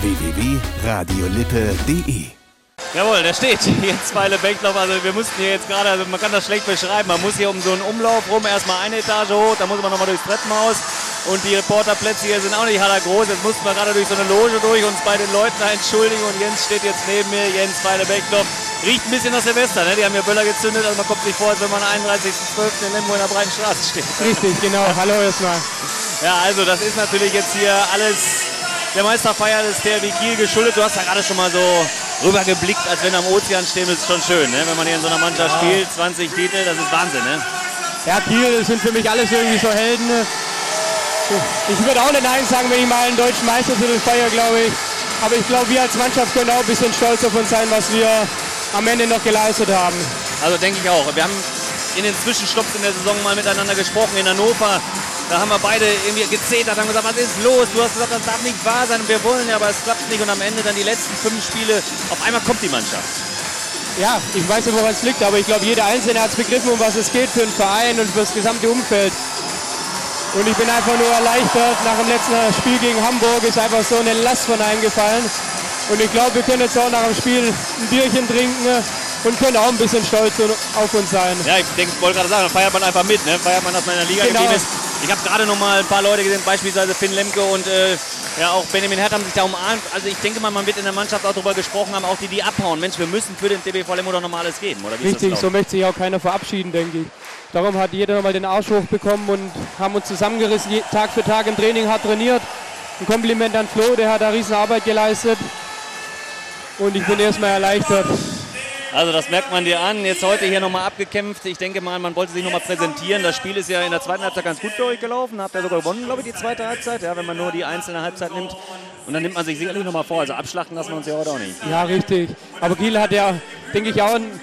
www.radiolippe.de Jawohl, da steht jetzt Weile Beckloff. Also wir mussten hier jetzt gerade, also man kann das schlecht beschreiben. Man muss hier um so einen Umlauf rum erstmal eine Etage hoch, dann muss man nochmal durchs Treppenhaus. Und die Reporterplätze hier sind auch nicht groß. Jetzt mussten wir gerade durch so eine Loge durch, uns bei den Leuten entschuldigen. Und Jens steht jetzt neben mir, Jens Weile Beckloff. Riecht ein bisschen nach Silvester, ne? Die haben hier Böller gezündet, also man kommt sich vor, als wenn man am 31.12. in Lemgo in der breiten Straße steht. Richtig, genau. Hallo erstmal. Ja, also das ist natürlich jetzt hier alles der Meisterfeier des THW Kiel geschuldet. Du hast ja gerade schon mal so rübergeblickt, als wenn am Ozean stehen. Ist schon schön, ne? wenn man hier in so einer Mannschaft ja. spielt. 20 Titel, das ist Wahnsinn. Ne? Ja, Kiel sind für mich alles irgendwie so Helden. Ich würde auch nicht Nein sagen, wenn ich mal einen deutschen Meistertitel feiere, glaube ich. Aber ich glaube, wir als Mannschaft können auch ein bisschen stolz auf uns sein, was wir am Ende noch geleistet haben. Also denke ich auch. Wir haben in den Zwischenstopps in der Saison mal miteinander gesprochen in Hannover. Da haben wir beide irgendwie gezetert, haben gesagt, was ist los? Du hast gesagt, das darf nicht wahr sein und wir wollen ja, aber es klappt nicht. Und am Ende dann die letzten fünf Spiele, auf einmal kommt die Mannschaft. Ja, ich weiß nicht, woran es liegt, aber ich glaube, jeder Einzelne hat es begriffen, um was es geht für den Verein und für das gesamte Umfeld. Und ich bin einfach nur erleichtert. Nach dem letzten Spiel gegen Hamburg ist einfach so eine Last von einem gefallen. Und ich glaube, wir können jetzt auch nach dem Spiel ein Bierchen trinken und können auch ein bisschen stolz auf uns sein. Ja, ich denke, wollte gerade sagen, dann feiert man einfach mit, ne? feiert man, dass man in der Liga genau. geblieben ist. Ich habe gerade noch mal ein paar Leute gesehen, beispielsweise Finn Lemke und äh, ja, auch Benjamin Hert haben sich da umarmt. Also ich denke mal, man wird in der Mannschaft auch darüber gesprochen haben, auch die, die abhauen. Mensch, wir müssen für den TBV Lemgo doch nochmal alles geben, oder wie Richtig, so möchte sich auch keiner verabschieden, denke ich. Darum hat jeder nochmal den Arsch hochbekommen und haben uns zusammengerissen, Tag für Tag im Training hart trainiert. Ein Kompliment an Flo, der hat da riesen Arbeit geleistet. Und ich bin erstmal erleichtert. Also das merkt man dir an. Jetzt heute hier nochmal abgekämpft. Ich denke mal, man wollte sich nochmal präsentieren. Das Spiel ist ja in der zweiten Halbzeit ganz gut für euch gelaufen. Habt ihr sogar gewonnen, glaube ich, die zweite Halbzeit. Ja, wenn man nur die einzelne Halbzeit nimmt. Und dann nimmt man sich sicherlich nochmal vor. Also abschlachten lassen wir uns ja heute auch nicht. Ja, richtig. Aber Kiel hat ja, denke ich, auch ein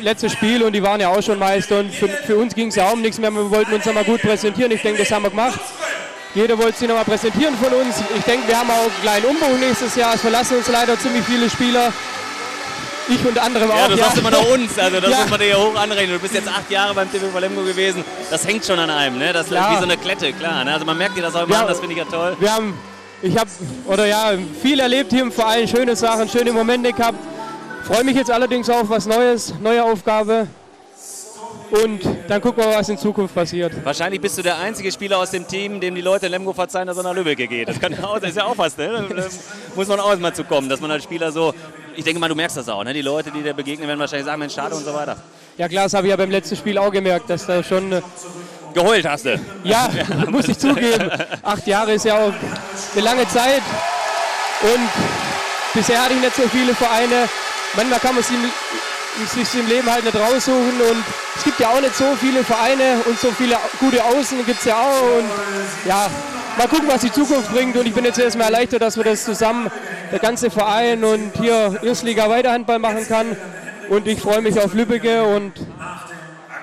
letztes Spiel und die waren ja auch schon Meister. Und für, für uns ging es ja auch um nichts mehr. Wir wollten uns nochmal gut präsentieren. Ich denke, das haben wir gemacht. Jeder wollte sich nochmal präsentieren von uns. Ich denke, wir haben auch einen kleinen Umbruch nächstes Jahr. Es verlassen uns leider ziemlich viele Spieler. Ich und andere auch. Ja, das ja. sagst immer noch uns. Also das ja. muss man dir ja hoch anrechnen. Du bist jetzt acht Jahre beim TV Valemgo gewesen. Das hängt schon an einem. Ne? Das ist ja. wie so eine Klette, klar. Ne? Also man merkt dir das auch immer an. Das finde ich ja toll. Wir haben, ich habe, oder ja, viel erlebt hier im Verein. Schöne Sachen, schöne Momente gehabt. Freue mich jetzt allerdings auf was Neues, neue Aufgabe. Und dann gucken wir, was in Zukunft passiert. Wahrscheinlich bist du der einzige Spieler aus dem Team, dem die Leute in Lemgo verzeihen, dass er nach Lübeck geht. Das, kann auch, das ist ja auch was, ne? Da muss man auch mal zu kommen, dass man als Spieler so. Ich denke mal, du merkst das auch, ne? Die Leute, die dir begegnen, werden wahrscheinlich sagen, Mensch, schade und so weiter. Ja klar, das habe ich ja beim letzten Spiel auch gemerkt, dass da schon. Äh, Geheult hast du. Ja, muss ich zugeben. Acht Jahre ist ja auch eine lange Zeit. Und bisher hatte ich nicht so viele Vereine. Manchmal kann man es sich im Leben halt nicht raussuchen. Und es gibt ja auch nicht so viele Vereine und so viele gute Außen gibt es ja auch. Und ja, mal gucken, was die Zukunft bringt. Und ich bin jetzt erstmal erleichtert, dass wir das zusammen, der ganze Verein und hier Erstliga Weiterhandball machen kann. Und ich freue mich auf Lübbecke und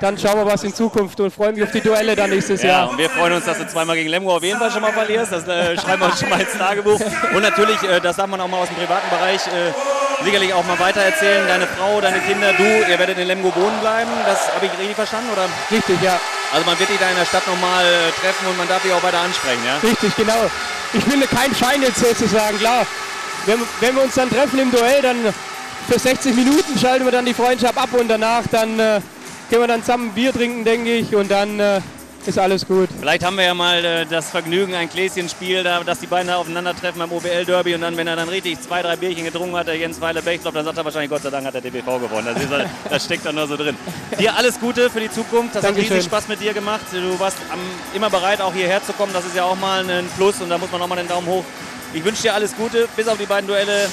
dann schauen wir, was in Zukunft und freuen mich auf die Duelle dann nächstes ja, Jahr. Und wir freuen uns, dass du zweimal gegen Lemgo auf jeden Fall schon mal verlierst. Das äh, schreiben wir uns schon mal ins Tagebuch. Und natürlich, äh, das darf man auch mal aus dem privaten Bereich äh, sicherlich auch mal weiter erzählen. Deine Frau, deine Kinder, du, ihr werdet in Lemgo wohnen bleiben. Das habe ich richtig verstanden, oder? Richtig, ja. Also man wird dich da in der Stadt nochmal äh, treffen und man darf dich auch weiter ansprechen, ja? Richtig, genau. Ich bin kein Feind jetzt sozusagen, klar. Wenn, wenn wir uns dann treffen im Duell, dann für 60 Minuten schalten wir dann die Freundschaft ab und danach dann äh, gehen wir dann zusammen Bier trinken, denke ich, und dann äh, ist alles gut. Vielleicht haben wir ja mal äh, das Vergnügen, ein Gläschenspiel, da, dass die beiden da aufeinandertreffen beim OBL-Derby und dann, wenn er dann richtig zwei, drei Bierchen getrunken hat, der Jens Weiler Bechdorf, dann sagt er wahrscheinlich, Gott sei Dank hat der DBV gewonnen. Das, ist, das steckt dann nur so drin. Dir alles Gute für die Zukunft. Das Dankeschön. hat riesig Spaß mit dir gemacht. Du warst am, immer bereit, auch hierher zu kommen. Das ist ja auch mal ein Plus und da muss man auch mal den Daumen hoch. Ich wünsche dir alles Gute, bis auf die beiden Duelle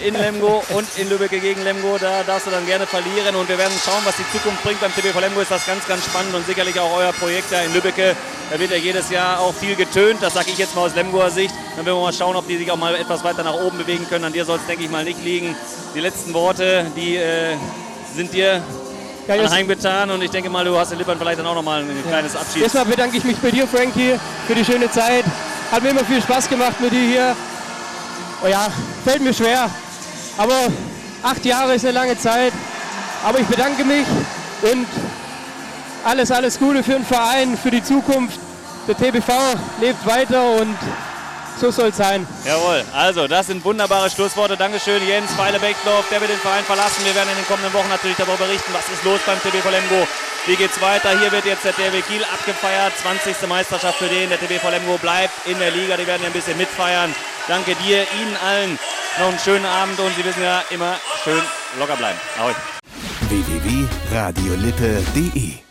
in Lemgo und in Lübeck gegen Lemgo. Da darfst du dann gerne verlieren und wir werden schauen, was die Zukunft bringt. Beim TBV Lemgo ist das ganz, ganz spannend und sicherlich auch euer Projekt da in Lübeck. Da wird ja jedes Jahr auch viel getönt. Das sage ich jetzt mal aus Lemgoer Sicht. Dann werden wir mal schauen, ob die sich auch mal etwas weiter nach oben bewegen können. An dir soll es, denke ich mal, nicht liegen. Die letzten Worte, die äh, sind dir ja, anheimgetan und ich denke mal, du hast in Lippern vielleicht dann auch noch mal ein ja. kleines Abschied. Erstmal bedanke ich mich bei dir, Frankie, für die schöne Zeit. Hat mir immer viel Spaß gemacht mit dir hier. Oh ja, fällt mir schwer. Aber acht Jahre ist eine lange Zeit. Aber ich bedanke mich und alles, alles Gute für den Verein, für die Zukunft. Der TBV lebt weiter und So soll es sein. Jawohl, also das sind wunderbare Schlussworte. Dankeschön, Jens Feile Beckdorf, der wird den Verein verlassen. Wir werden in den kommenden Wochen natürlich darüber berichten, was ist los beim TBV Lemgo. Wie geht's weiter? Hier wird jetzt der TB Kiel abgefeiert. 20. Meisterschaft für den. Der TBV Lemgo bleibt in der Liga. Die werden ein bisschen mitfeiern. Danke dir, Ihnen allen. Noch einen schönen Abend und Sie wissen ja immer schön locker bleiben. Ahoi. www.radiolippe.de